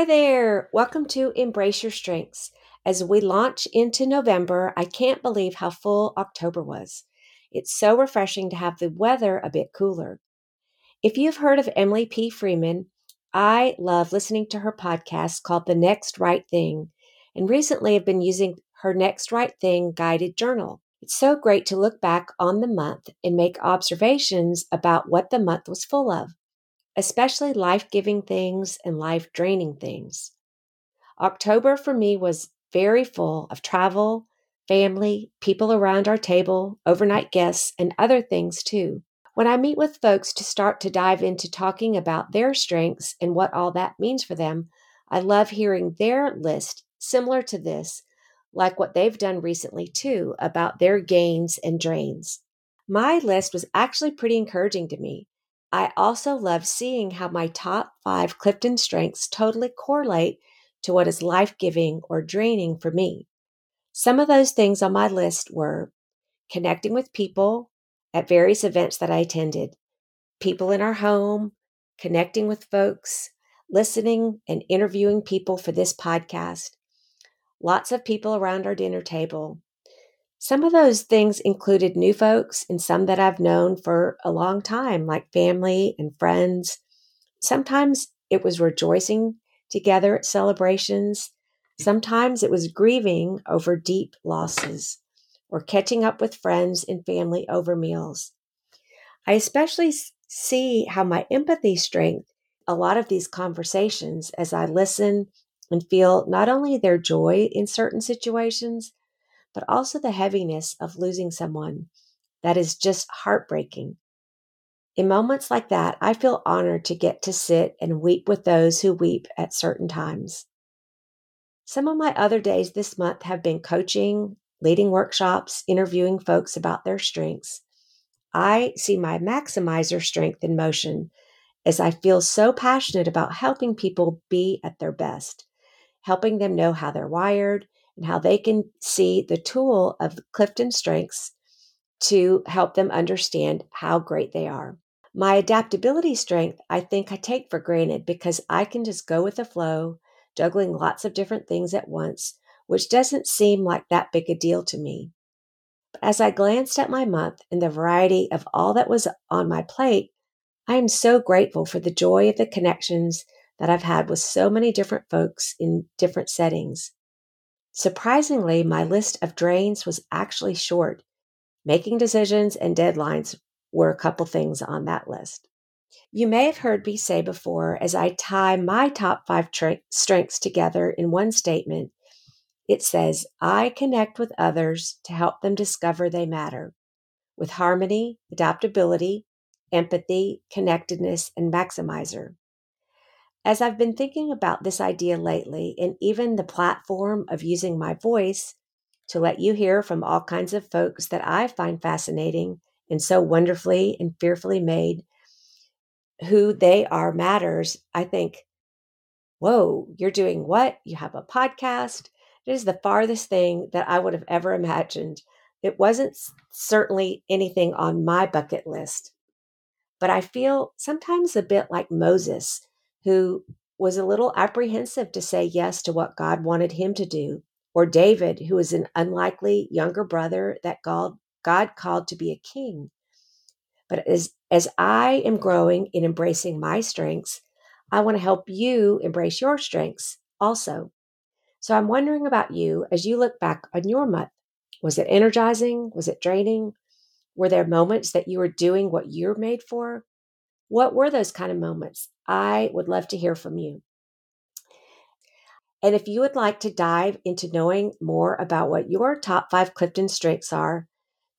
Hi there. Welcome to Embrace Your Strengths. As we launch into November, I can't believe how full October was. It's so refreshing to have the weather a bit cooler. If you've heard of Emily P. Freeman, I love listening to her podcast called The Next Right Thing, and recently have been using her Next Right Thing guided journal. It's so great to look back on the month and make observations about what the month was full of especially life giving things and life draining things. October for me was very full of travel, family, people around our table, overnight guests, and other things too. When I meet with folks to start to dive into talking about their strengths and what all that means for them, I love hearing their list similar to this, like what they've done recently too, about their gains and drains. My list was actually pretty encouraging to me. I also love seeing how my top five Clifton strengths totally correlate to what is life giving or draining for me. Some of those things on my list were connecting with people at various events that I attended, people in our home, connecting with folks, listening and interviewing people for this podcast, lots of people around our dinner table, some of those things included new folks and some that I've known for a long time, like family and friends. Sometimes it was rejoicing together at celebrations. Sometimes it was grieving over deep losses or catching up with friends and family over meals. I especially see how my empathy strength a lot of these conversations as I listen and feel not only their joy in certain situations, but also the heaviness of losing someone that is just heartbreaking. In moments like that, I feel honored to get to sit and weep with those who weep at certain times. Some of my other days this month have been coaching, leading workshops, interviewing folks about their strengths. I see my maximizer strength in motion as I feel so passionate about helping people be at their best, helping them know how they're wired, and how they can see the tool of Clifton Strengths to help them understand how great they are. My adaptability strength, I think I take for granted because I can just go with the flow, juggling lots of different things at once, which doesn't seem like that big a deal to me. But as I glanced at my month and the variety of all that was on my plate, I am so grateful for the joy of the connections that I've had with so many different folks in different settings. Surprisingly, my list of drains was actually short. Making decisions and deadlines were a couple things on that list. You may have heard me say before, as I tie my top five tra- strengths together in one statement, it says, I connect with others to help them discover they matter with harmony, adaptability, empathy, connectedness, and maximizer. As I've been thinking about this idea lately, and even the platform of using my voice to let you hear from all kinds of folks that I find fascinating and so wonderfully and fearfully made, who they are matters, I think, whoa, you're doing what? You have a podcast? It is the farthest thing that I would have ever imagined. It wasn't certainly anything on my bucket list. But I feel sometimes a bit like Moses who was a little apprehensive to say yes to what God wanted him to do, or David, who was an unlikely younger brother that God, God called to be a king. But as, as I am growing in embracing my strengths, I want to help you embrace your strengths also. So I'm wondering about you as you look back on your month. Was it energizing? Was it draining? Were there moments that you were doing what you're made for? What were those kind of moments? I would love to hear from you. And if you would like to dive into knowing more about what your top five Clifton strengths are,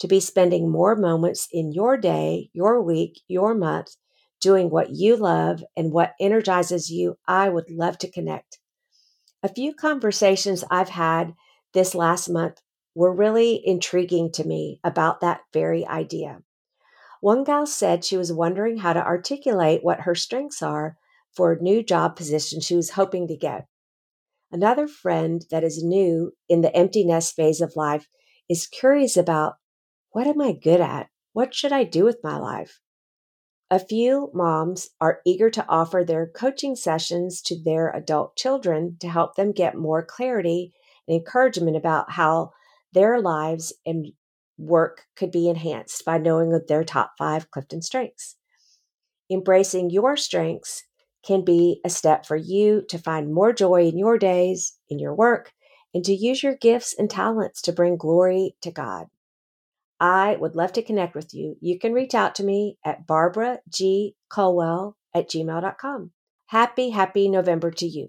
to be spending more moments in your day, your week, your month doing what you love and what energizes you, I would love to connect. A few conversations I've had this last month were really intriguing to me about that very idea. One gal said she was wondering how to articulate what her strengths are for a new job position she was hoping to get. Another friend that is new in the empty nest phase of life is curious about what am I good at? What should I do with my life? A few moms are eager to offer their coaching sessions to their adult children to help them get more clarity and encouragement about how their lives and work could be enhanced by knowing their top five Clifton strengths. Embracing your strengths can be a step for you to find more joy in your days, in your work, and to use your gifts and talents to bring glory to God. I would love to connect with you. You can reach out to me at Barbara G. Culwell at gmail.com. Happy, happy November to you.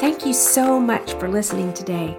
Thank you so much for listening today.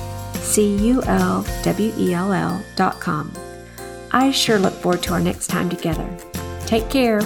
C U L W E L L dot com. I sure look forward to our next time together. Take care.